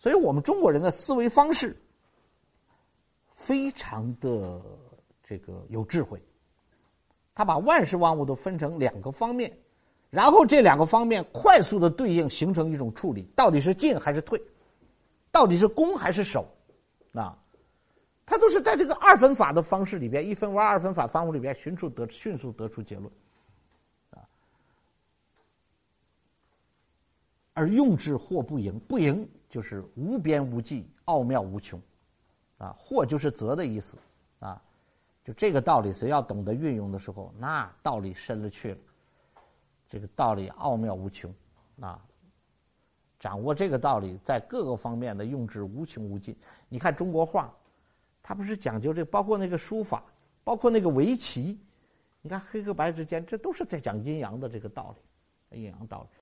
所以我们中国人的思维方式非常的这个有智慧，他把万事万物都分成两个方面，然后这两个方面快速的对应，形成一种处理，到底是进还是退，到底是攻还是守，啊，他都是在这个二分法的方式里边，一分为二分法方法里边迅速得迅速得出结论。而用之或不盈，不盈就是无边无际、奥妙无穷，啊，或就是则的意思，啊，就这个道理，谁要懂得运用的时候，那道理深了去了，这个道理奥妙无穷，啊，掌握这个道理，在各个方面的用之无穷无尽。你看中国画，它不是讲究这，包括那个书法，包括那个围棋，你看黑和白之间，这都是在讲阴阳的这个道理，阴阳道理。